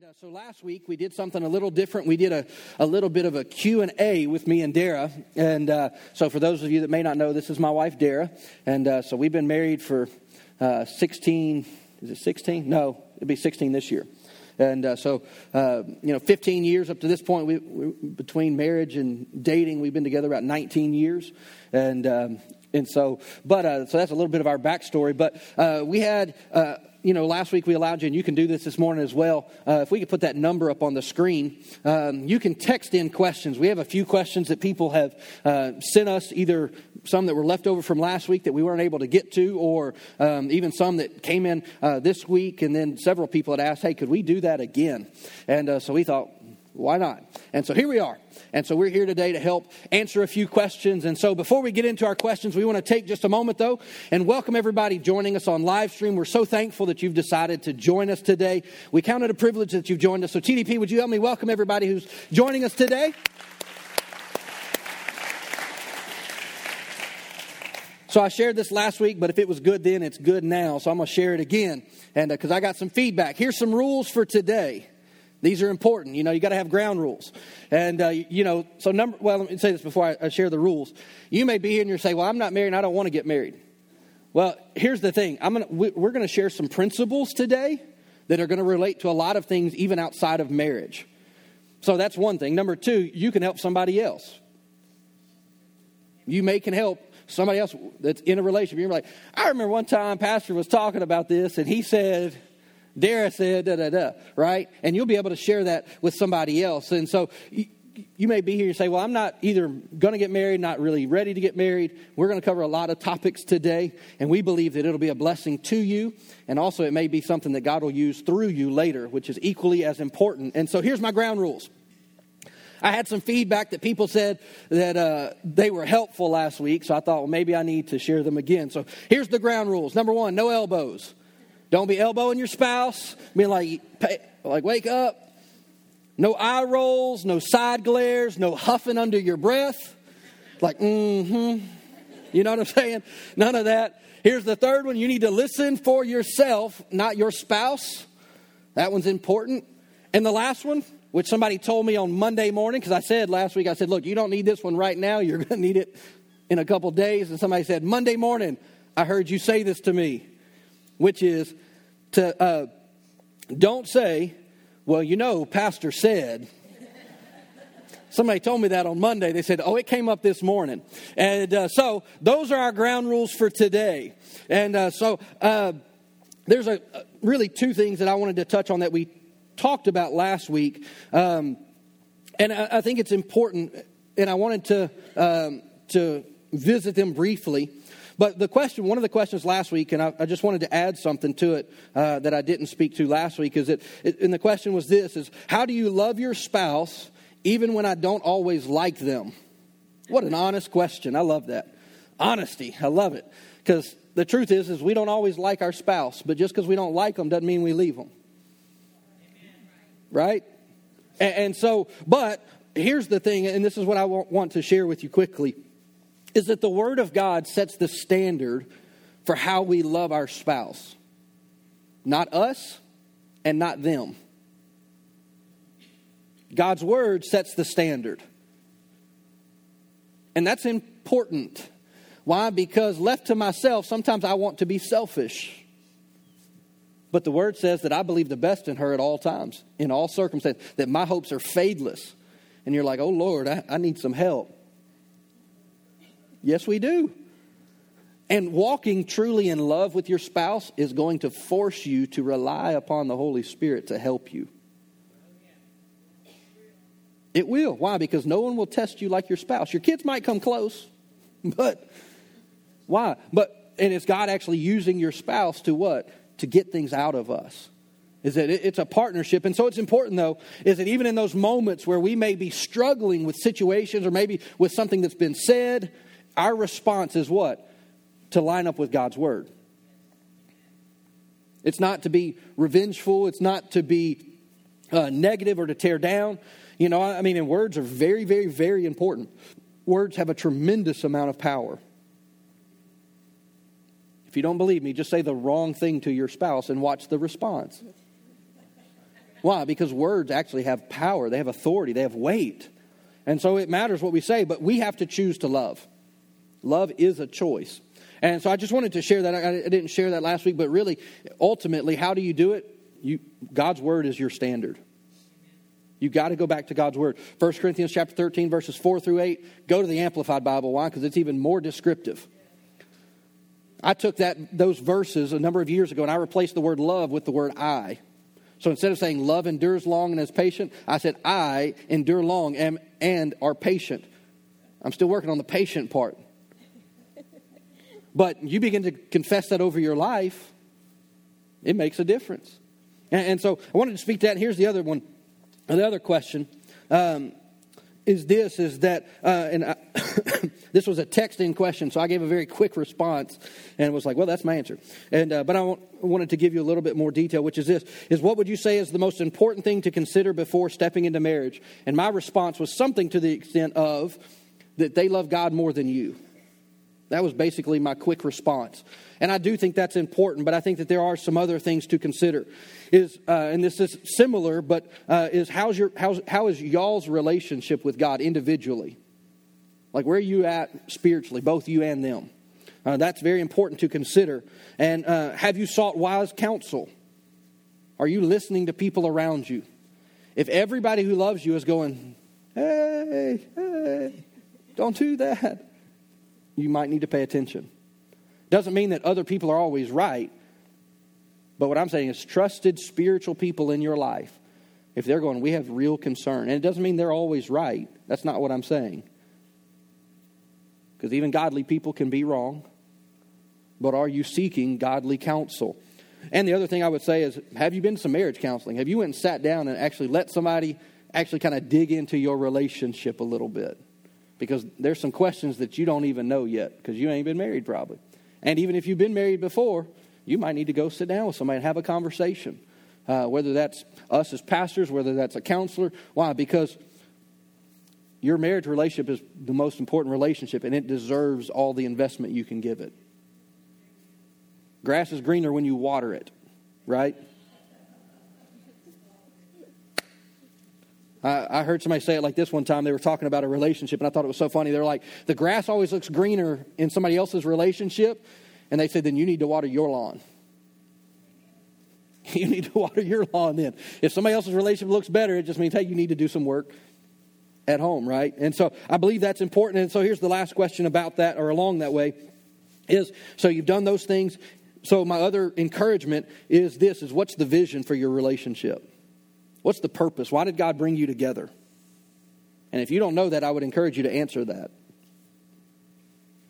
And uh, so last week we did something a little different. We did a, a little bit of a Q&A with me and Dara. And uh, so for those of you that may not know, this is my wife, Dara. And uh, so we've been married for uh, 16, is it 16? No, it'll be 16 this year. And uh, so, uh, you know, 15 years up to this point, we, we, between marriage and dating, we've been together about 19 years. And, um, and so, but, so that's a little bit of our backstory. But we had you know, last week we allowed you, and you can do this this morning as well. Uh, if we could put that number up on the screen, um, you can text in questions. We have a few questions that people have uh, sent us, either some that were left over from last week that we weren't able to get to, or um, even some that came in uh, this week. And then several people had asked, hey, could we do that again? And uh, so we thought, why not? And so here we are. And so we're here today to help answer a few questions. And so before we get into our questions, we want to take just a moment though and welcome everybody joining us on live stream. We're so thankful that you've decided to join us today. We count it a privilege that you've joined us. So TDP, would you help me welcome everybody who's joining us today? So I shared this last week, but if it was good then, it's good now. So I'm going to share it again. And because uh, I got some feedback. Here's some rules for today. These are important. You know, you got to have ground rules. And, uh, you know, so number, well, let me say this before I, I share the rules. You may be here and you're saying, well, I'm not married and I don't want to get married. Well, here's the thing. I'm gonna, we're going to share some principles today that are going to relate to a lot of things even outside of marriage. So that's one thing. Number two, you can help somebody else. You may can help somebody else that's in a relationship. You're like, I remember one time Pastor was talking about this and he said, Dara said, da da da, right? And you'll be able to share that with somebody else. And so you, you may be here and say, Well, I'm not either going to get married, not really ready to get married. We're going to cover a lot of topics today, and we believe that it'll be a blessing to you. And also, it may be something that God will use through you later, which is equally as important. And so, here's my ground rules. I had some feedback that people said that uh, they were helpful last week, so I thought, well, maybe I need to share them again. So here's the ground rules. Number one, no elbows. Don't be elbowing your spouse, being like, like, wake up. No eye rolls, no side glares, no huffing under your breath. Like, mm hmm. You know what I'm saying? None of that. Here's the third one you need to listen for yourself, not your spouse. That one's important. And the last one, which somebody told me on Monday morning, because I said last week, I said, look, you don't need this one right now. You're going to need it in a couple days. And somebody said, Monday morning, I heard you say this to me which is to uh, don't say, well, you know, Pastor said. Somebody told me that on Monday. They said, oh, it came up this morning. And uh, so those are our ground rules for today. And uh, so uh, there's a, really two things that I wanted to touch on that we talked about last week. Um, and I, I, think it's important, and I wanted to, um, to visit them briefly. But the question, one of the questions last week, and I, I just wanted to add something to it uh, that I didn't speak to last week, is that, it, and the question was this: is how do you love your spouse even when I don't always like them? What an honest question! I love that honesty. I love it because the truth is, is we don't always like our spouse, but just because we don't like them doesn't mean we leave them, right? And, and so, but here's the thing, and this is what I want to share with you quickly is that the Word of God sets the standard for how we love our spouse. Not us and not them. God's Word sets the standard. And that's important. Why? Because left to myself, sometimes I want to be selfish. But the Word says that I believe the best in her at all times, in all circumstances, that my hopes are fadeless. And you're like, oh Lord, I, I need some help. Yes, we do. And walking truly in love with your spouse is going to force you to rely upon the Holy Spirit to help you. It will. Why? Because no one will test you like your spouse. Your kids might come close, but why? But and it's God actually using your spouse to what? To get things out of us. Is that it's a partnership. And so it's important though, is that even in those moments where we may be struggling with situations or maybe with something that's been said our response is what? To line up with God's word. It's not to be revengeful, it's not to be uh, negative or to tear down. You know, I mean, and words are very, very, very important. Words have a tremendous amount of power. If you don't believe me, just say the wrong thing to your spouse and watch the response. Why? Because words actually have power, they have authority, they have weight. And so it matters what we say, but we have to choose to love. Love is a choice. And so I just wanted to share that. I didn't share that last week, but really, ultimately, how do you do it? You, God's word is your standard. You've got to go back to God's word. 1 Corinthians chapter 13, verses 4 through 8. Go to the Amplified Bible. Why? Because it's even more descriptive. I took that those verses a number of years ago and I replaced the word love with the word I. So instead of saying love endures long and is patient, I said I endure long and, and are patient. I'm still working on the patient part. But you begin to confess that over your life, it makes a difference. And, and so I wanted to speak to that. Here's the other one. The other question um, is this: is that, uh, and I, this was a texting question, so I gave a very quick response, and was like, "Well, that's my answer." And uh, but I wanted to give you a little bit more detail, which is this: is what would you say is the most important thing to consider before stepping into marriage? And my response was something to the extent of that they love God more than you. That was basically my quick response. And I do think that's important, but I think that there are some other things to consider. Is uh, and this is similar, but uh, is how's your how's, how is y'all's relationship with God individually? Like where are you at spiritually, both you and them? Uh, that's very important to consider. And uh, have you sought wise counsel? Are you listening to people around you? If everybody who loves you is going, hey, hey, don't do that you might need to pay attention. Doesn't mean that other people are always right, but what I'm saying is trusted spiritual people in your life, if they're going, we have real concern. And it doesn't mean they're always right. That's not what I'm saying. Because even godly people can be wrong. But are you seeking godly counsel? And the other thing I would say is have you been to some marriage counseling? Have you went and sat down and actually let somebody actually kind of dig into your relationship a little bit? Because there's some questions that you don't even know yet because you ain't been married probably. And even if you've been married before, you might need to go sit down with somebody and have a conversation. Uh, whether that's us as pastors, whether that's a counselor. Why? Because your marriage relationship is the most important relationship and it deserves all the investment you can give it. Grass is greener when you water it, right? I, I heard somebody say it like this one time. They were talking about a relationship, and I thought it was so funny. They're like, the grass always looks greener in somebody else's relationship. And they said, then you need to water your lawn. You need to water your lawn then. If somebody else's relationship looks better, it just means, hey, you need to do some work at home, right? And so I believe that's important. And so here's the last question about that or along that way is so you've done those things. So my other encouragement is this is what's the vision for your relationship? What's the purpose? Why did God bring you together? And if you don't know that, I would encourage you to answer that.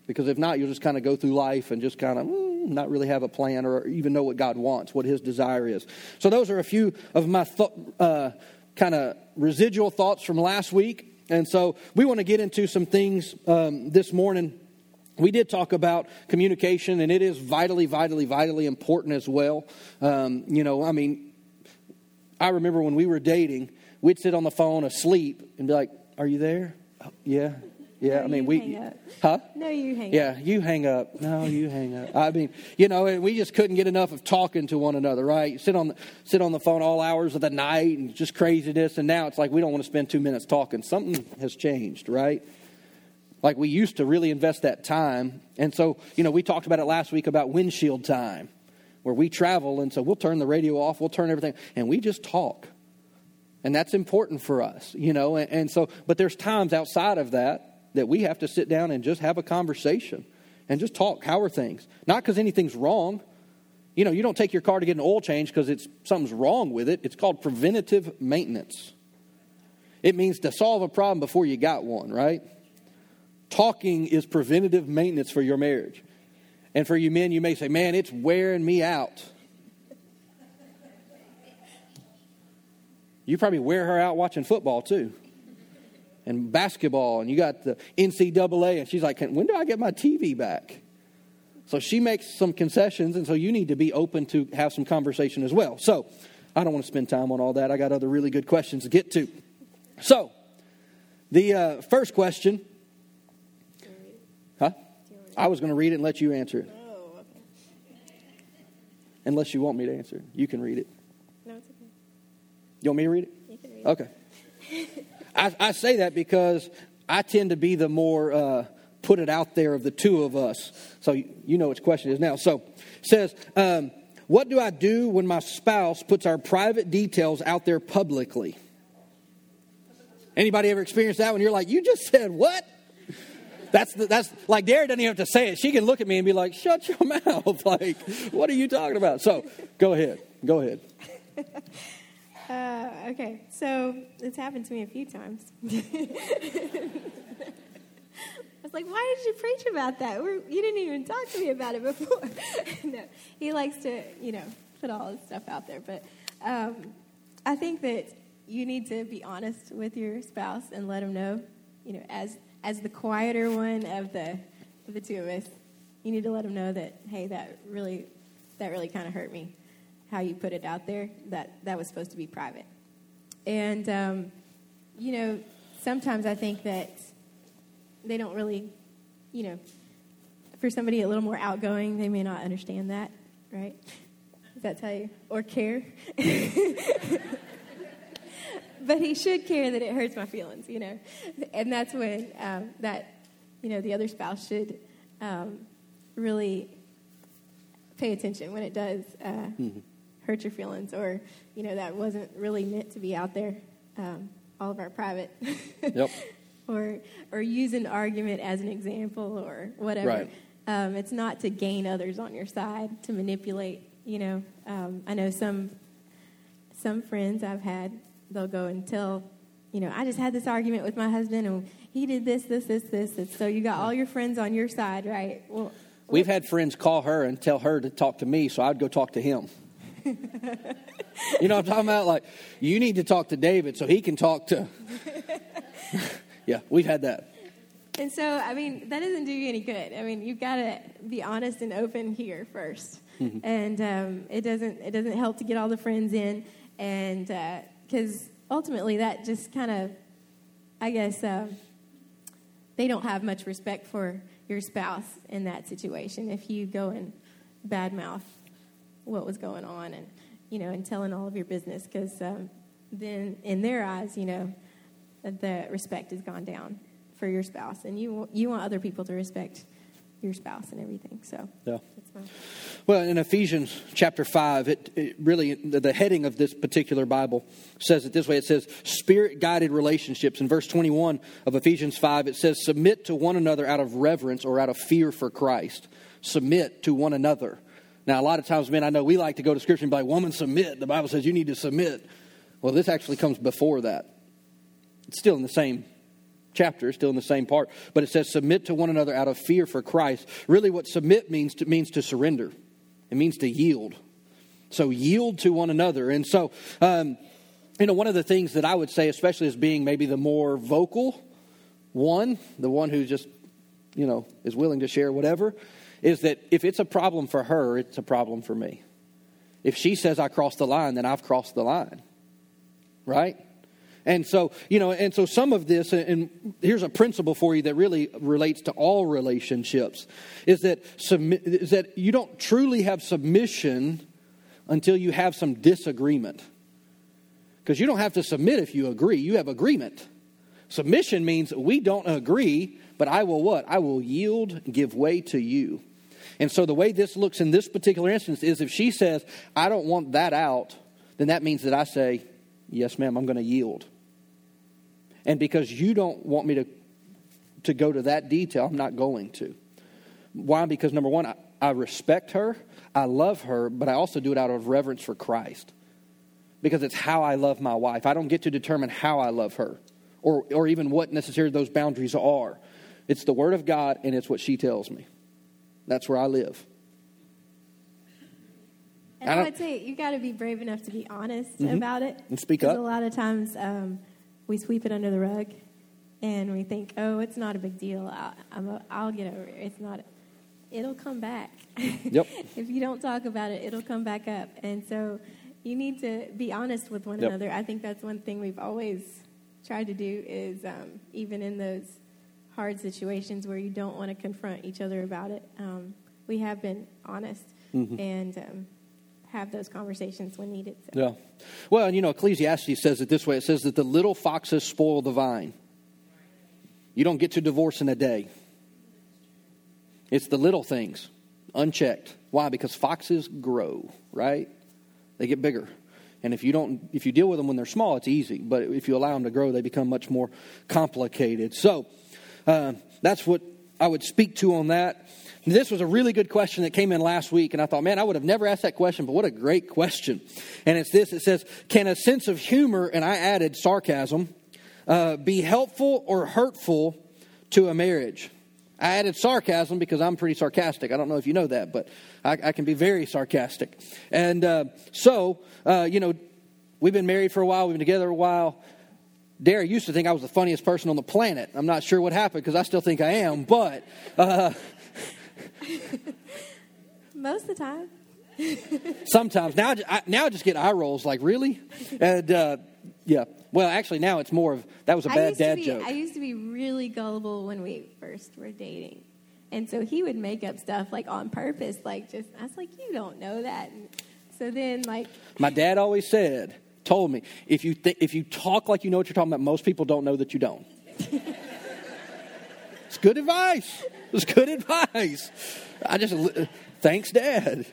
Because if not, you'll just kind of go through life and just kind of mm, not really have a plan or even know what God wants, what His desire is. So, those are a few of my th- uh, kind of residual thoughts from last week. And so, we want to get into some things um, this morning. We did talk about communication, and it is vitally, vitally, vitally important as well. Um, you know, I mean, I remember when we were dating, we'd sit on the phone asleep and be like, Are you there? Oh, yeah. Yeah, no, I mean, we, huh? No, you hang yeah, up. Yeah, you hang up. No, you hang up. I mean, you know, and we just couldn't get enough of talking to one another, right? Sit on the, sit on the phone all hours of the night and just craziness. And now it's like we don't want to spend two minutes talking. Something has changed, right? Like we used to really invest that time. And so, you know, we talked about it last week about windshield time where we travel, and so we'll turn the radio off, we'll turn everything, and we just talk. And that's important for us, you know. And, and so, but there's times outside of that that we have to sit down and just have a conversation and just talk. How are things? Not because anything's wrong. You know, you don't take your car to get an oil change because it's something's wrong with it. It's called preventative maintenance. It means to solve a problem before you got one, right? Talking is preventative maintenance for your marriage. And for you men, you may say, man, it's wearing me out. You probably wear her out watching football too. And basketball, and you got the NCAA, and she's like, when do I get my TV back? So she makes some concessions, and so you need to be open to have some conversation as well. So I don't want to spend time on all that. I got other really good questions to get to. So, the uh, first question I was going to read it and let you answer it. Oh, okay. Unless you want me to answer it. You can read it. No, it's okay. You want me to read it? Read okay. I, I, say that because I tend to be the more uh, put it out there of the two of us. So you, you know which question is now. So it says, um, What do I do when my spouse puts our private details out there publicly? Anybody ever experienced that when you're like, You just said what? That's the, that's like Dara doesn't even have to say it. She can look at me and be like, "Shut your mouth!" Like, what are you talking about? So, go ahead. Go ahead. Uh, okay, so it's happened to me a few times. I was like, "Why did you preach about that? We're, you didn't even talk to me about it before." no, he likes to, you know, put all his stuff out there. But um, I think that you need to be honest with your spouse and let them know, you know, as as the quieter one of the of the two of us, you need to let them know that hey, that really that really kind of hurt me. How you put it out there that that was supposed to be private, and um, you know sometimes I think that they don't really, you know, for somebody a little more outgoing, they may not understand that, right? Does that tell you or care? but he should care that it hurts my feelings, you know. And that's when um, that, you know, the other spouse should um, really pay attention when it does uh, mm-hmm. hurt your feelings, or you know that wasn't really meant to be out there. Um, all of our private, yep. or or use an argument as an example, or whatever. Right. Um, it's not to gain others on your side to manipulate. You know, um, I know some some friends I've had they'll go and tell, you know, I just had this argument with my husband and he did this, this, this, this. And so you got all your friends on your side, right? Well, We've had friends call her and tell her to talk to me, so I'd go talk to him. you know what I'm talking about? Like, you need to talk to David so he can talk to. yeah, we've had that. And so, I mean, that doesn't do you any good. I mean, you've got to be honest and open here 1st mm-hmm. and um, it doesn't it doesn't help to get all the friends in and uh, because ultimately that just kind of, I guess, uh, they don't have much respect for your spouse in that situation. If you go and badmouth what was going on and you know and telling all of your business because um, then in their eyes you know the respect has gone down for your spouse. And you you want other people to respect your spouse and everything. So yeah. Well, in Ephesians chapter five, it, it really the, the, heading of this particular Bible says it this way. It says spirit guided relationships. In verse twenty one of Ephesians five, it says submit to one another out of reverence or out of fear for Christ. Submit to one another. Now, a lot of times, men, I know we like to go to Scripture and be like, "Woman, submit." The Bible says you need to submit. Well, this actually comes before that. It's still in the same chapter, is still in the same part, but it says submit to one another out of fear for Christ. Really, what submit means to, means to surrender. It means to yield. So yield to one another. And so, um, you know, one of the things that I would say, especially as being maybe the more vocal one, the one who just, you know, is willing to share whatever, is that if it's a problem for her, it's a problem for me. If she says I crossed the line, then I've crossed the line. Right? And so, you know, and so some of this, and here's a principle for you that really relates to all relationships, is that, is that you don't truly have submission until you have some disagreement. Because you don't have to submit if you agree, you have agreement. Submission means we don't agree, but I will what? I will yield, give way to you. And so the way this looks in this particular instance is if she says, I don't want that out, then that means that I say, Yes, ma'am, I'm going to yield. And because you don't want me to, to go to that detail, I'm not going to. Why? Because number one, I, I respect her, I love her, but I also do it out of reverence for Christ. Because it's how I love my wife. I don't get to determine how I love her or, or even what necessarily those boundaries are. It's the Word of God and it's what she tells me. That's where I live. And I, I would say you got to be brave enough to be honest mm-hmm. about it. And speak up. A lot of times um, we sweep it under the rug and we think, oh, it's not a big deal. I'll, I'll get over it. It's not. It'll come back. Yep. if you don't talk about it, it'll come back up. And so you need to be honest with one yep. another. I think that's one thing we've always tried to do is um, even in those hard situations where you don't want to confront each other about it, um, we have been honest. Mm-hmm. And um, have those conversations when needed. So. Yeah. Well, and you know, Ecclesiastes says it this way it says that the little foxes spoil the vine. You don't get to divorce in a day. It's the little things, unchecked. Why? Because foxes grow, right? They get bigger. And if you don't, if you deal with them when they're small, it's easy. But if you allow them to grow, they become much more complicated. So uh, that's what I would speak to on that. This was a really good question that came in last week, and I thought, man, I would have never asked that question, but what a great question. And it's this it says, Can a sense of humor, and I added sarcasm, uh, be helpful or hurtful to a marriage? I added sarcasm because I'm pretty sarcastic. I don't know if you know that, but I, I can be very sarcastic. And uh, so, uh, you know, we've been married for a while, we've been together a while. Dara used to think I was the funniest person on the planet. I'm not sure what happened because I still think I am, but. Uh, Most of the time. sometimes. Now, I, now I just get eye rolls like, really? And uh, yeah. Well, actually, now it's more of that was a bad dad be, joke. I used to be really gullible when we first were dating. And so he would make up stuff like on purpose, like just, I was like, you don't know that. And so then, like, My dad always said, told me, if you, th- if you talk like you know what you're talking about, most people don't know that you don't. good advice. It's good advice. I just, uh, thanks, Dad.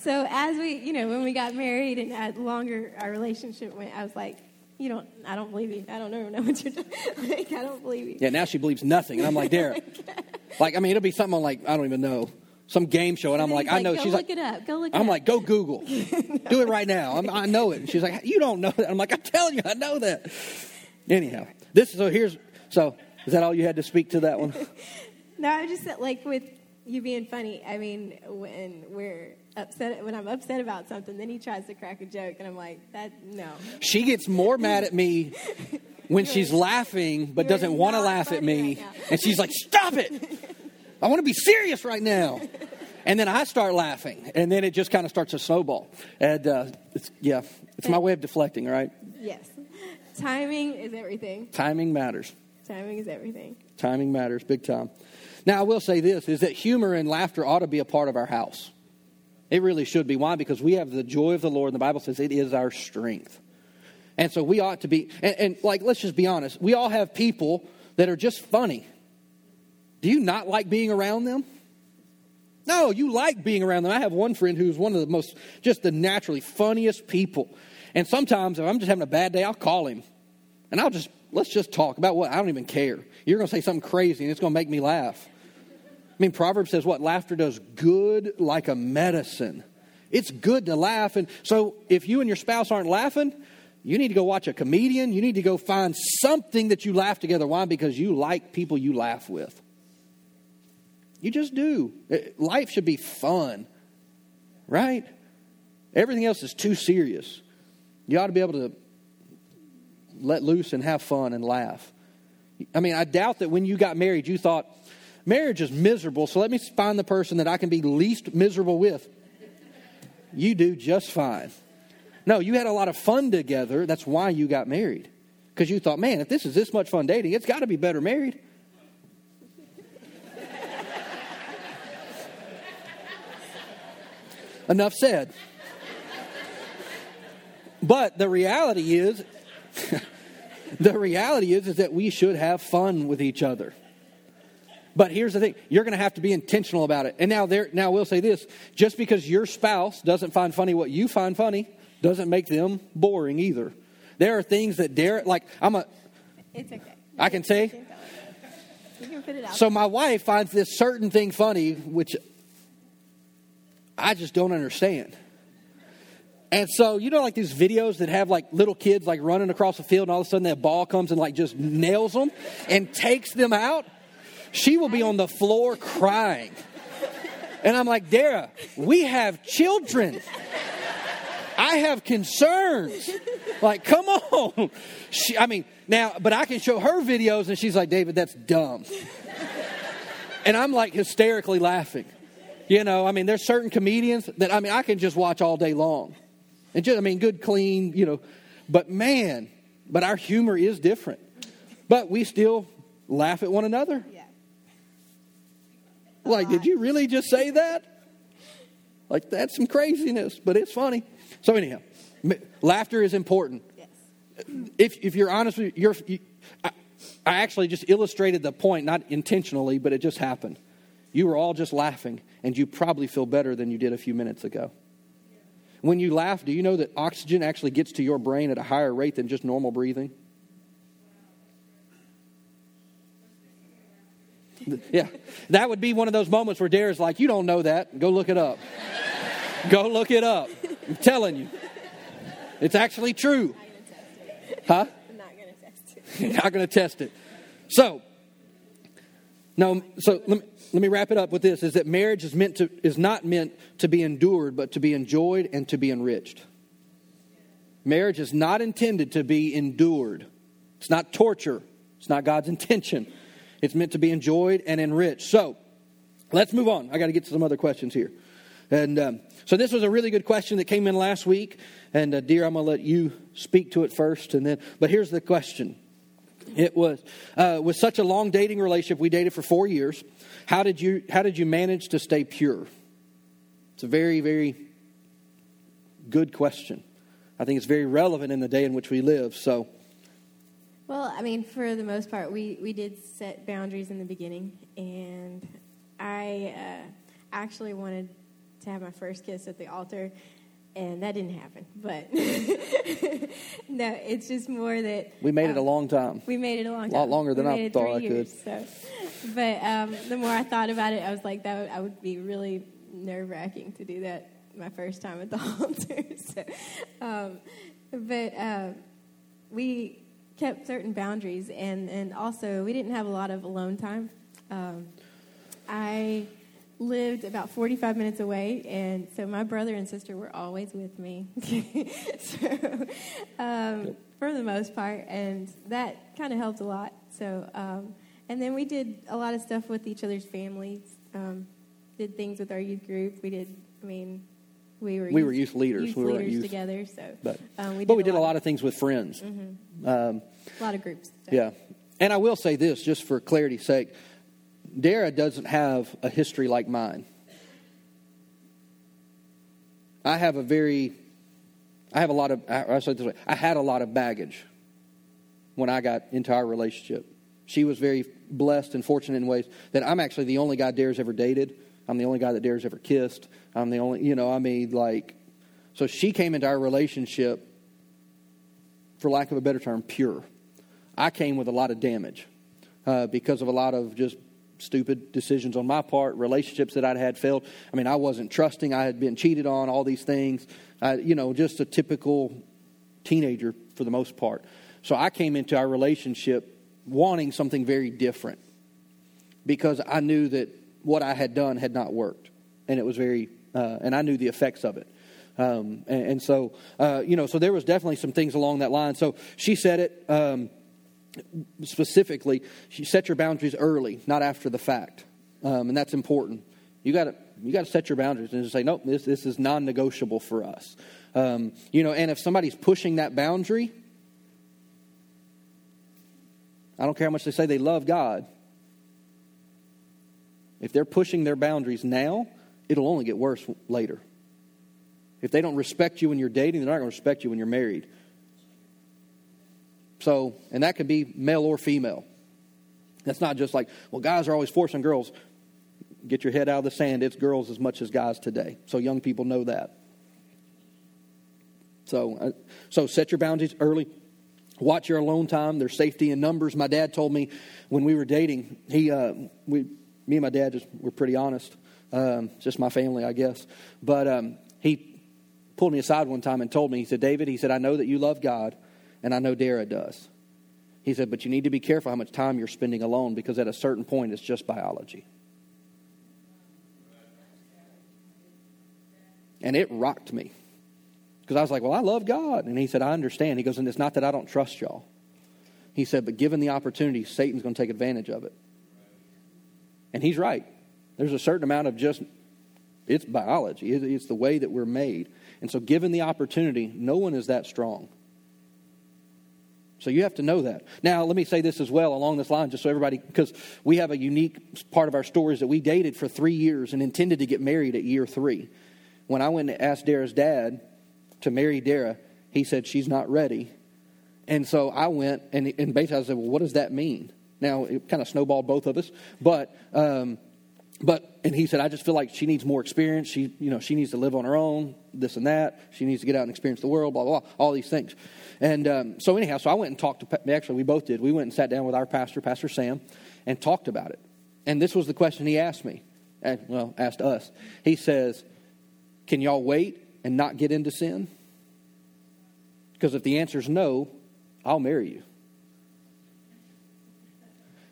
so as we, you know, when we got married and as longer our relationship went, I was like, you don't, I don't believe you. I don't know, know what you're doing. like, I don't believe you. Yeah, now she believes nothing. And I'm like, Dara. like, I mean, it'll be something on like, I don't even know, some game show. And I'm like, he's I know. Go She's look like, it up. Go look it I'm up. like, go Google. Do it right now. I'm, I know it. And she's like, you don't know that. I'm like, I'm telling you, I know that. Anyhow, this is so here's so is that all you had to speak to that one? No, I just said, like with you being funny. I mean, when we're upset, when I'm upset about something, then he tries to crack a joke, and I'm like, that no. She gets more mad at me when You're- she's laughing but doesn't want to laugh at me. right and she's like, stop it. I want to be serious right now. And then I start laughing, and then it just kind of starts to snowball. And uh, it's, yeah, it's my way of deflecting, right? Yes, timing is everything. Timing matters. Timing is everything. Timing matters big time. Now, I will say this is that humor and laughter ought to be a part of our house. It really should be. Why? Because we have the joy of the Lord, and the Bible says it is our strength. And so we ought to be, and, and like, let's just be honest. We all have people that are just funny. Do you not like being around them? No, you like being around them. I have one friend who's one of the most, just the naturally funniest people. And sometimes if I'm just having a bad day, I'll call him. And I'll just, let's just talk about what? I don't even care. You're going to say something crazy and it's going to make me laugh. I mean, Proverbs says what? Laughter does good like a medicine. It's good to laugh. And so if you and your spouse aren't laughing, you need to go watch a comedian. You need to go find something that you laugh together. Why? Because you like people you laugh with. You just do. Eh, Life should be fun, right? Everything else is too serious. You ought to be able to let loose and have fun and laugh. I mean, I doubt that when you got married, you thought, marriage is miserable, so let me find the person that I can be least miserable with. You do just fine. No, you had a lot of fun together. That's why you got married. Because you thought, man, if this is this much fun dating, it's got to be better married. Enough said. But the reality is, the reality is, is that we should have fun with each other. But here's the thing: you're going to have to be intentional about it. And now, there, now we'll say this: just because your spouse doesn't find funny what you find funny, doesn't make them boring either. There are things that Dara, like I'm a, It's okay. I can say. Can. You can put it out. So my wife finds this certain thing funny, which I just don't understand. And so you know, like these videos that have like little kids like running across the field, and all of a sudden that ball comes and like just nails them and takes them out. She will be on the floor crying, and I'm like, Dara, we have children. I have concerns. Like, come on. She, I mean, now, but I can show her videos, and she's like, David, that's dumb. And I'm like hysterically laughing. You know, I mean, there's certain comedians that, I mean, I can just watch all day long. And just, I mean, good, clean, you know. But man, but our humor is different. But we still laugh at one another. yeah. Like, did you really just say that? Like, that's some craziness, but it's funny. So, anyhow, laughter is important. Yes. If, if you're honest with you, you I, I actually just illustrated the point, not intentionally, but it just happened. You were all just laughing, and you probably feel better than you did a few minutes ago. When you laugh, do you know that oxygen actually gets to your brain at a higher rate than just normal breathing? Yeah, that would be one of those moments where Dara's like, You don't know that. Go look it up. Go look it up. I'm telling you. It's actually true. Huh? I'm not going to test it. You're not going to test it. So, no, so let me, let me wrap it up with this is that marriage is meant to is not meant to be endured but to be enjoyed and to be enriched. Marriage is not intended to be endured. It's not torture. It's not God's intention. It's meant to be enjoyed and enriched. So, let's move on. I got to get to some other questions here. And um, so this was a really good question that came in last week. And uh, dear, I'm going to let you speak to it first, and then. But here's the question: It was uh, with such a long dating relationship. We dated for four years. How did you How did you manage to stay pure? It's a very very good question. I think it's very relevant in the day in which we live. So. Well, I mean, for the most part, we, we did set boundaries in the beginning, and I uh, actually wanted to have my first kiss at the altar, and that didn't happen. But no, it's just more that We made it a um, long time. We made it a long time. A Lot longer than I thought I could. years, So, but um, the more I thought about it, I was like, that would, I would be really nerve wracking to do that my first time at the altar. so, um, but uh, we kept certain boundaries, and and also we didn't have a lot of alone time. Um, I lived about 45 minutes away, and so my brother and sister were always with me. so, um, for the most part, and that kind of helped a lot. So, um, and then we did a lot of stuff with each other's families. Um, did things with our youth group. We did. I mean, we were We were youth leaders. Youth We leaders youth- together. So, But, um, we but we did a lot of things with friends. Mm-hmm. Um, a lot of groups. So. yeah. And I will say this, just for clarity's sake Dara doesn't have a history like mine. I have a very, I have a lot of, I say this way, I had a lot of baggage when I got into our relationship. She was very blessed and fortunate in ways that I'm actually the only guy Dara's ever dated. I'm the only guy that Dara's ever kissed. I'm the only, you know, I mean, like, so she came into our relationship, for lack of a better term, pure. I came with a lot of damage uh, because of a lot of just stupid decisions on my part, relationships that I'd had failed. I mean, I wasn't trusting. I had been cheated on, all these things. Uh, you know, just a typical teenager for the most part. So I came into our relationship wanting something very different because I knew that what I had done had not worked, and it was very, uh, and I knew the effects of it. Um, and, and so, uh, you know, so there was definitely some things along that line. So she said it um, specifically. She set your boundaries early, not after the fact, um, and that's important. You got to you got to set your boundaries and just say, nope, this this is non-negotiable for us. Um, you know, and if somebody's pushing that boundary, I don't care how much they say they love God. If they're pushing their boundaries now, it'll only get worse later. If they don't respect you when you're dating, they're not going to respect you when you're married. So, and that could be male or female. That's not just like, well, guys are always forcing girls. Get your head out of the sand. It's girls as much as guys today. So young people know that. So, uh, so set your boundaries early. Watch your alone time. There's safety in numbers. My dad told me when we were dating, he, uh, we, me and my dad just were pretty honest. Um, just my family, I guess. But um, he pulled me aside one time and told me, he said, David, he said, I know that you love God, and I know Dara does. He said, but you need to be careful how much time you're spending alone because at a certain point it's just biology. And it rocked me. Because I was like, well, I love God. And he said, I understand. He goes, and it's not that I don't trust y'all. He said, but given the opportunity, Satan's going to take advantage of it. And he's right. There's a certain amount of just, it's biology, it's the way that we're made. And so, given the opportunity, no one is that strong. So you have to know that. Now, let me say this as well along this line, just so everybody, because we have a unique part of our story is that we dated for three years and intended to get married at year three. when I went and asked Dara's dad to marry Dara, he said she's not ready. And so I went and, and basically I said, well, what does that mean? Now it kind of snowballed both of us, but um, but and he said, I just feel like she needs more experience. She you know she needs to live on her own, this and that. She needs to get out and experience the world, blah blah, blah all these things. And um, so anyhow, so I went and talked to actually we both did. We went and sat down with our pastor, Pastor Sam, and talked about it. And this was the question he asked me, and, well asked us. He says, "Can y'all wait and not get into sin?" Because if the answer is no, I'll marry you.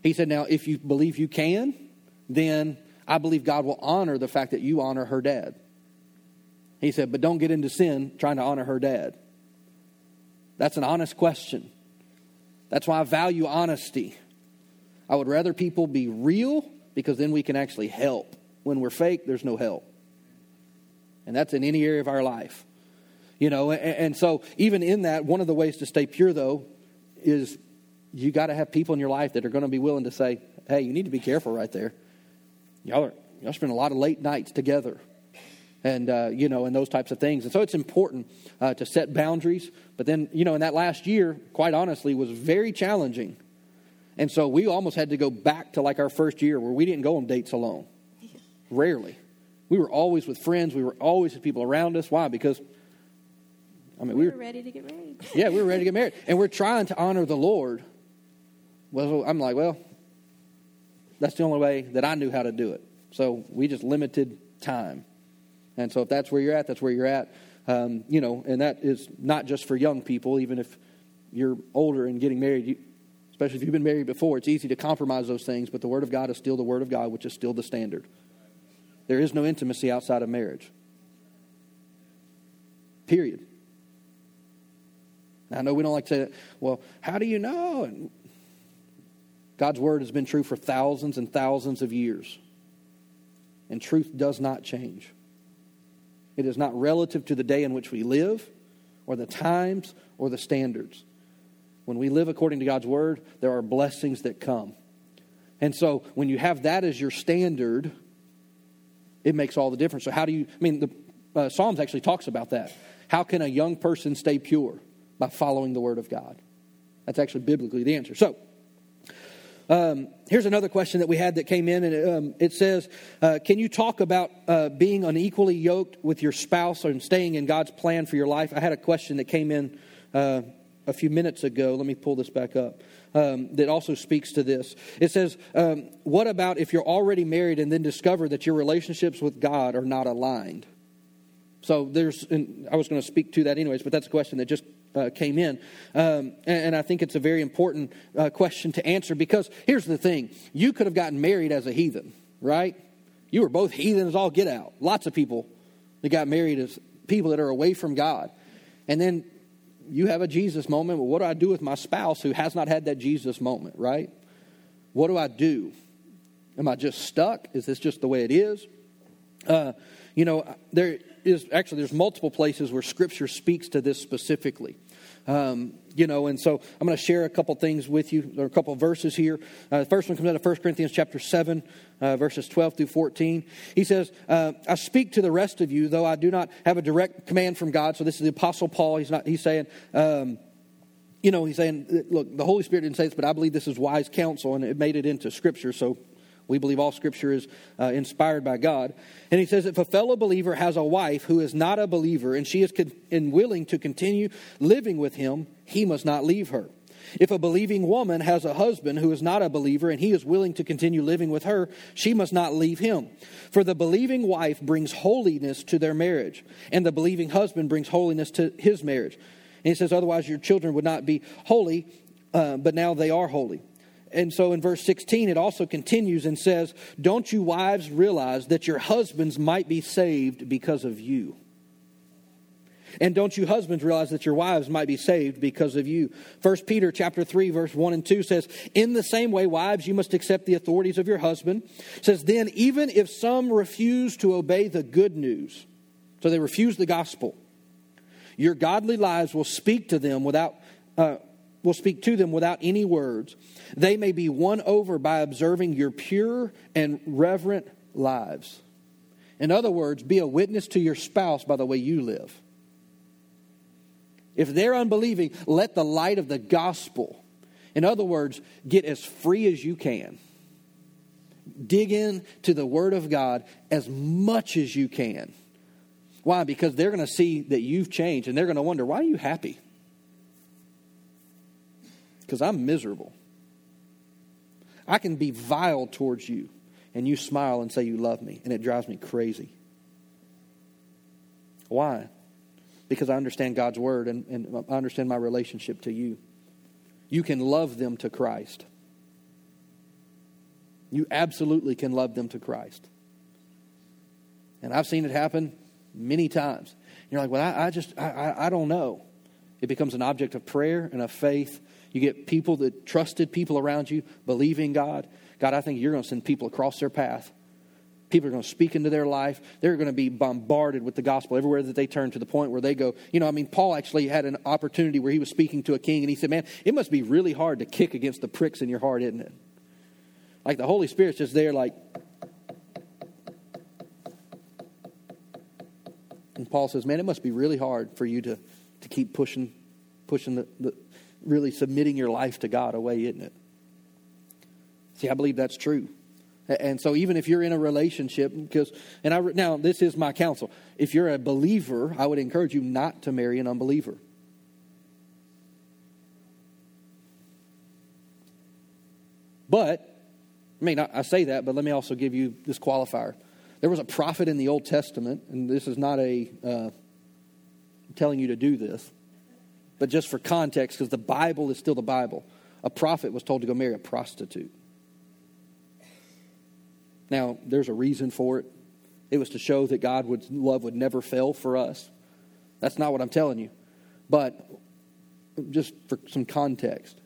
He said, Now, if you believe you can, then I believe God will honor the fact that you honor her dad. He said, But don't get into sin trying to honor her dad. That's an honest question. That's why I value honesty. I would rather people be real because then we can actually help. When we're fake, there's no help. And that's in any area of our life. You know, and, and so even in that, one of the ways to stay pure, though, is you got to have people in your life that are going to be willing to say, hey, you need to be careful right there. Y'all, are, y'all spend a lot of late nights together. And, uh, you know, and those types of things. And so it's important uh, to set boundaries. But then, you know, in that last year, quite honestly, was very challenging. And so we almost had to go back to like our first year where we didn't go on dates alone. Rarely. We were always with friends. We were always with people around us. Why? Because, I mean, we, we were ready to get married. yeah, we were ready to get married. And we're trying to honor the Lord well, I'm like, well, that's the only way that I knew how to do it. So we just limited time. And so if that's where you're at, that's where you're at. Um, you know, and that is not just for young people, even if you're older and getting married, you, especially if you've been married before, it's easy to compromise those things, but the Word of God is still the Word of God, which is still the standard. There is no intimacy outside of marriage. Period. Now, I know we don't like to say, that, well, how do you know? And God's word has been true for thousands and thousands of years. And truth does not change. It is not relative to the day in which we live, or the times, or the standards. When we live according to God's word, there are blessings that come. And so when you have that as your standard, it makes all the difference. So, how do you, I mean, the uh, Psalms actually talks about that. How can a young person stay pure? By following the word of God. That's actually biblically the answer. So, um, here's another question that we had that came in, and um, it says, uh, Can you talk about uh, being unequally yoked with your spouse and staying in God's plan for your life? I had a question that came in uh, a few minutes ago. Let me pull this back up. Um, that also speaks to this. It says, um, What about if you're already married and then discover that your relationships with God are not aligned? So there's, I was going to speak to that anyways, but that's a question that just uh, came in. Um, and, and, I think it's a very important uh, question to answer because here's the thing you could have gotten married as a heathen, right? You were both heathens all get out. Lots of people that got married as people that are away from God. And then you have a Jesus moment. Well, what do I do with my spouse who has not had that Jesus moment, right? What do I do? Am I just stuck? Is this just the way it is? Uh, you know, there is actually there's multiple places where Scripture speaks to this specifically. Um, you know, and so I'm going to share a couple things with you, or a couple verses here. Uh, the first one comes out of 1 Corinthians chapter 7, uh, verses 12 through 14. He says, uh, I speak to the rest of you, though I do not have a direct command from God. So this is the Apostle Paul. He's not, he's saying, um, you know, he's saying, look, the Holy Spirit didn't say this, but I believe this is wise counsel, and it made it into Scripture. So we believe all Scripture is uh, inspired by God. And he says, if a fellow believer has a wife who is not a believer and she is con- and willing to continue living with him, he must not leave her. If a believing woman has a husband who is not a believer and he is willing to continue living with her, she must not leave him. For the believing wife brings holiness to their marriage, and the believing husband brings holiness to his marriage. And he says, otherwise your children would not be holy, uh, but now they are holy and so in verse 16, it also continues and says, Don't you wives realize that your husbands might be saved because of you? And don't you husbands realize that your wives might be saved because of you? 1 Peter chapter 3 verse 1 and 2 says, "In the same way wives you must accept the authorities of your husband." It says, "Then even if some refuse to obey the good news, so they refuse the gospel, your godly lives will speak to them without uh, will speak to them without any words. They may be won over by observing your pure and reverent lives. In other words, be a witness to your spouse by the way you live. If they're unbelieving, let the light of the gospel, in other words, get as free as you can. Dig in to the Word of God as much as you can. Why? Because they're going to see that you've changed and they're going to wonder, why are you happy? Because I'm miserable. I can be vile towards you and you smile and say you love me, and it drives me crazy. Why? Because I understand God's word and, and I understand my relationship to you. You can love them to Christ. You absolutely can love them to Christ. And I've seen it happen many times. You're like, well, I, I just, I, I don't know. It becomes an object of prayer and of faith. You get people that trusted people around you, believing God. God, I think you're going to send people across their path. People are going to speak into their life. They're going to be bombarded with the gospel everywhere that they turn to the point where they go. You know, I mean, Paul actually had an opportunity where he was speaking to a king and he said, Man, it must be really hard to kick against the pricks in your heart, isn't it? Like the Holy Spirit's just there, like. And Paul says, Man, it must be really hard for you to, to keep pushing, pushing the, the really submitting your life to God away, isn't it? See, I believe that's true. And so, even if you're in a relationship, because, and I, now this is my counsel. If you're a believer, I would encourage you not to marry an unbeliever. But, I mean, I, say that, but let me also give you this qualifier. There was a prophet in the Old Testament, and this is not a uh, telling you to do this, but just for context, because the Bible is still the Bible. A prophet was told to go marry a prostitute. Now, there's a reason for it. It was to show that God would love would never fail for us. That's not what I'm telling you. But just for some context,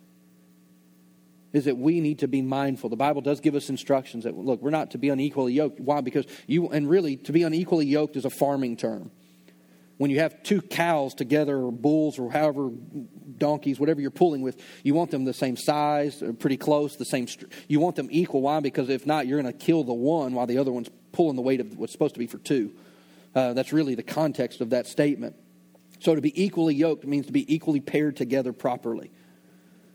is that we need to be mindful. The Bible does give us instructions that look, we're not to be unequally yoked. Why? Because you and really to be unequally yoked is a farming term when you have two cows together, or bulls, or however, donkeys, whatever you're pulling with, you want them the same size, pretty close, the same. You want them equal. Why? Because if not, you're going to kill the one while the other one's pulling the weight of what's supposed to be for two. Uh, that's really the context of that statement. So to be equally yoked means to be equally paired together properly.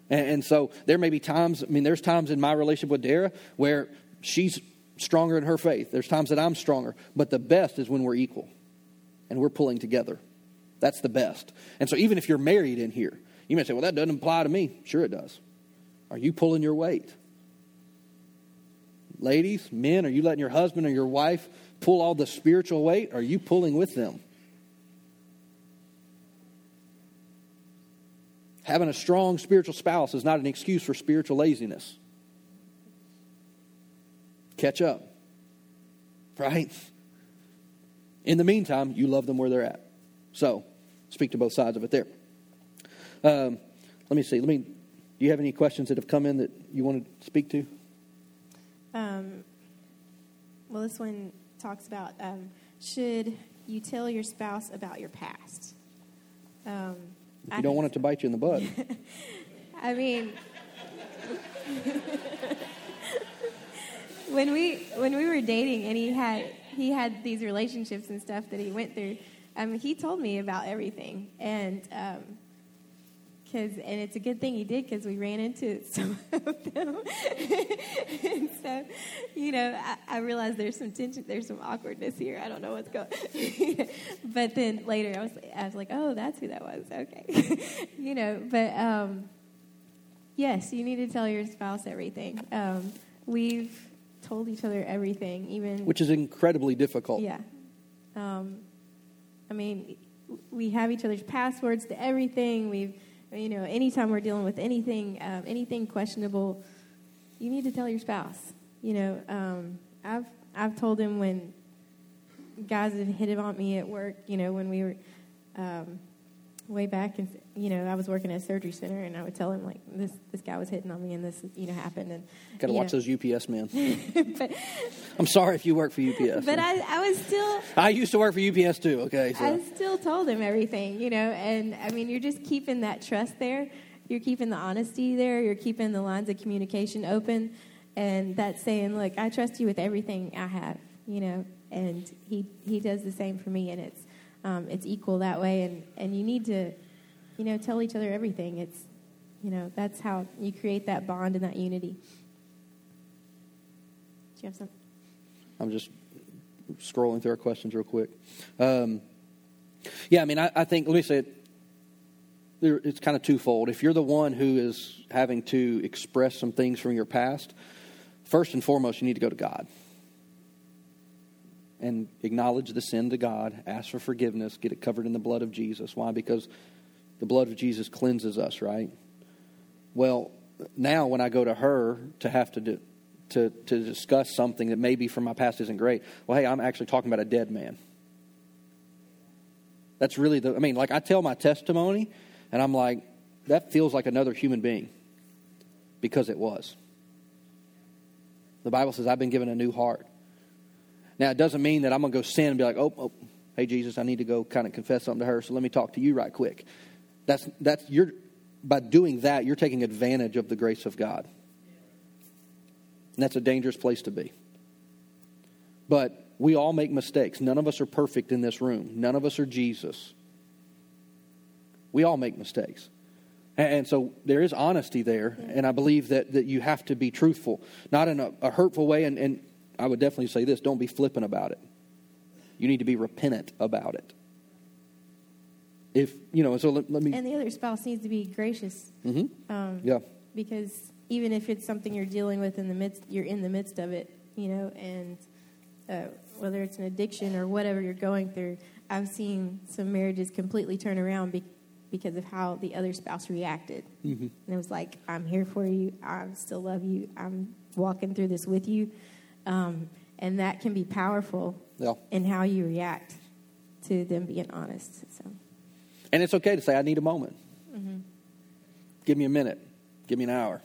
And, and so there may be times, I mean, there's times in my relationship with Dara where she's stronger in her faith. There's times that I'm stronger. But the best is when we're equal and we're pulling together. That's the best. And so, even if you're married in here, you may say, well, that doesn't apply to me. Sure, it does. Are you pulling your weight? Ladies, men, are you letting your husband or your wife pull all the spiritual weight? Are you pulling with them? Having a strong spiritual spouse is not an excuse for spiritual laziness. Catch up. Right? In the meantime, you love them where they're at. So, speak to both sides of it there. Um, let me see. Let me. Do you have any questions that have come in that you want to speak to? Um, well, this one talks about um, should you tell your spouse about your past? Um, if you I don't want it to bite you in the butt. I mean, when we when we were dating, and he had he had these relationships and stuff that he went through. Um, he told me about everything, and um, and it's a good thing he did because we ran into some of them. and so, you know, I, I, realized there's some tension, there's some awkwardness here. I don't know what's going. On. But then later, I was I was like, oh, that's who that was. Okay, you know, but. Um, yes, you need to tell your spouse everything. Um, we've told each other everything, even which is incredibly difficult. Yeah, um, I mean, we have each other's passwords to everything. We've, you know, anytime we're dealing with anything, um, anything questionable, you need to tell your spouse. You know, um, I've I've told him when guys have hit it on me at work. You know, when we were um, way back and you know i was working at a surgery center and i would tell him like this this guy was hitting on me and this you know happened and gotta watch know. those ups man but, i'm sorry if you work for ups but I, I was still i used to work for ups too okay so. i still told him everything you know and i mean you're just keeping that trust there you're keeping the honesty there you're keeping the lines of communication open and that's saying look i trust you with everything i have you know, and he he does the same for me, and it's um, it's equal that way, and and you need to, you know, tell each other everything. It's, you know, that's how you create that bond and that unity. Do you have some? I'm just scrolling through our questions real quick. Um, yeah, I mean, I, I, think, let me say it, it's kind of twofold. If you're the one who is having to express some things from your past, first and foremost, you need to go to God and acknowledge the sin to God, ask for forgiveness, get it covered in the blood of Jesus. Why? Because the blood of Jesus cleanses us, right? Well, now when I go to her to have to do, to, to discuss something that maybe from my past isn't great, well, hey, I'm actually talking about a dead man. That's really the, I mean, like I tell my testimony, and I'm like, that feels like another human being because it was. The Bible says, I've been given a new heart. Now, it doesn't mean that I'm going to go sin and be like, oh, oh, hey, Jesus, I need to go kind of confess something to her, so let me talk to you right quick. That's, that's, you're, by doing that, you're taking advantage of the grace of God. And that's a dangerous place to be. But we all make mistakes. None of us are perfect in this room, none of us are Jesus. We all make mistakes. And so there is honesty there, and I believe that, that you have to be truthful, not in a, a hurtful way. And, and I would definitely say this don't be flippant about it. You need to be repentant about it. If, you know, so let, let me. And the other spouse needs to be gracious. Mm-hmm. Um, yeah. Because even if it's something you're dealing with in the midst, you're in the midst of it, you know, and uh, whether it's an addiction or whatever you're going through, I've seen some marriages completely turn around be- because of how the other spouse reacted. Mm-hmm. And it was like, I'm here for you. I still love you. I'm walking through this with you. Um, and that can be powerful yeah. in how you react to them being honest. So. And it's okay to say, I need a moment. Mm-hmm. Give me a minute. Give me an hour.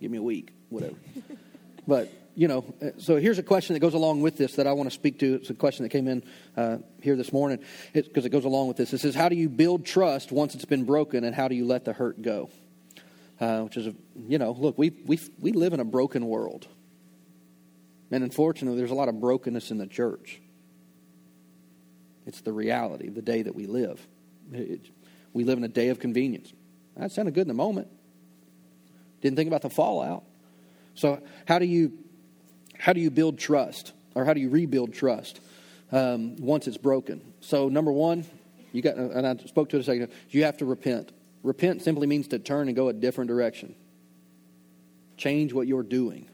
Give me a week. Whatever. but, you know, uh, so here's a question that goes along with this that I want to speak to. It's a question that came in uh, here this morning because it goes along with this. It says, How do you build trust once it's been broken, and how do you let the hurt go? Uh, which is, a, you know, look, we, we, we live in a broken world. And unfortunately, there's a lot of brokenness in the church. It's the reality, the day that we live. It, we live in a day of convenience. That sounded good in the moment. Didn't think about the fallout. So, how do you how do you build trust, or how do you rebuild trust um, once it's broken? So, number one, you got, and I spoke to it a second. You have to repent. Repent simply means to turn and go a different direction. Change what you're doing.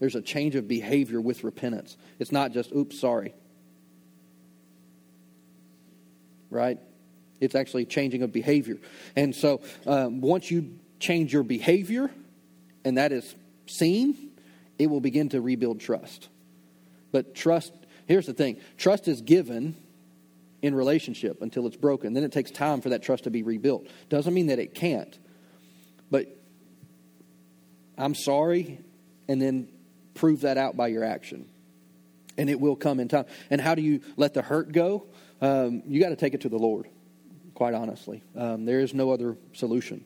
There's a change of behavior with repentance. It's not just, oops, sorry. Right? It's actually changing of behavior. And so um, once you change your behavior, and that is seen, it will begin to rebuild trust. But trust, here's the thing trust is given in relationship until it's broken. Then it takes time for that trust to be rebuilt. Doesn't mean that it can't. But I'm sorry, and then prove that out by your action. And it will come in time. And how do you let the hurt go? Um, you got to take it to the Lord, quite honestly. Um, there is no other solution.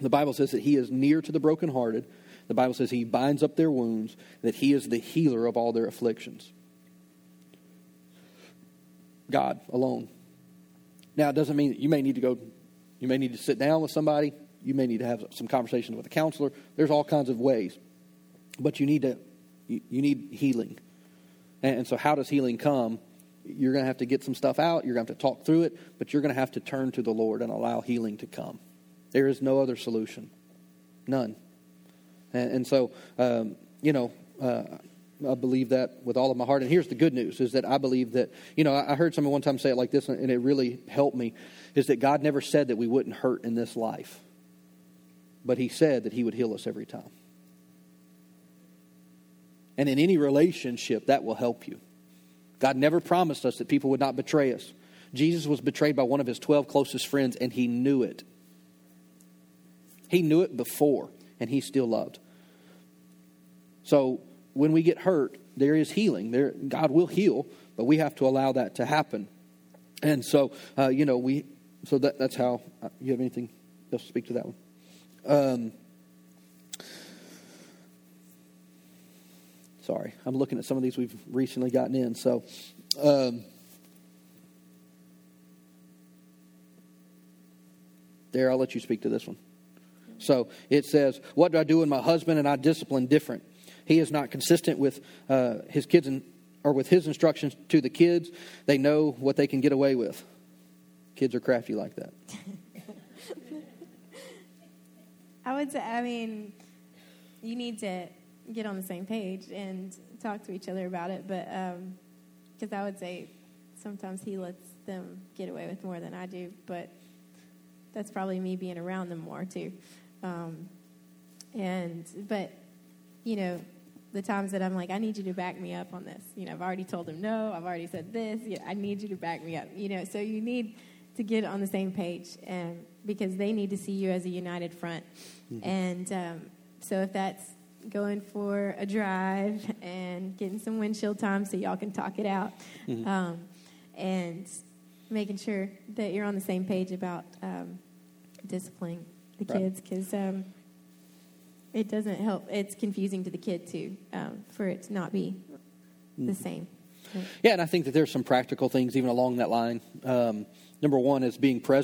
The Bible says that He is near to the brokenhearted. The Bible says He binds up their wounds, that He is the healer of all their afflictions. God alone. Now, it doesn't mean that you may need to go, you may need to sit down with somebody, you may need to have some conversations with a counselor. There's all kinds of ways. But you need to you, you need healing. And, and so how does healing come? You're going to have to get some stuff out, you're going to have to talk through it, but you're going to have to turn to the Lord and allow healing to come. There is no other solution. None. And, and so, um, you know, uh, I believe that with all of my heart. And here's the good news is that I believe that, you know, I heard someone one time say it like this, and it really helped me, is that God never said that we wouldn't hurt in this life. But He said that He would heal us every time. And in any relationship, that will help you. God never promised us that people would not betray us. Jesus was betrayed by one of his 12 closest friends, and he knew it. He knew it before, and he still loved. So when we get hurt, there is healing. There, God will heal, but we have to allow that to happen. And so, uh, you know, we. So that, that's how. Uh, you have anything else to speak to that one? Um, Sorry, I'm looking at some of these we've recently gotten in. So, um, there, I'll let you speak to this one. So it says, What do I do when my husband and I discipline different? He is not consistent with uh, his kids and, or with his instructions to the kids. They know what they can get away with. Kids are crafty like that. I would say, I mean, you need to get on the same page and talk to each other about it. But because um, I would say sometimes he lets them get away with more than I do, but that's probably me being around them more too. Um, and but you know, the times that I'm like, I need you to back me up on this. You know, I've already told him no. I've already said this. Yeah, I need you to back me up. You know, so you need to get on the same page, and because they need to see you as a united front. Mm-hmm. And um, so if that's going for a drive and getting some windshield time so y'all can talk it out, mm-hmm. um, and making sure that you're on the same page about um, disciplining the kids because um, it doesn't help. It's confusing to the kid too um, for it to not be the mm-hmm. same. Yeah, and I think that there's some practical things even along that line. Um, number one is being present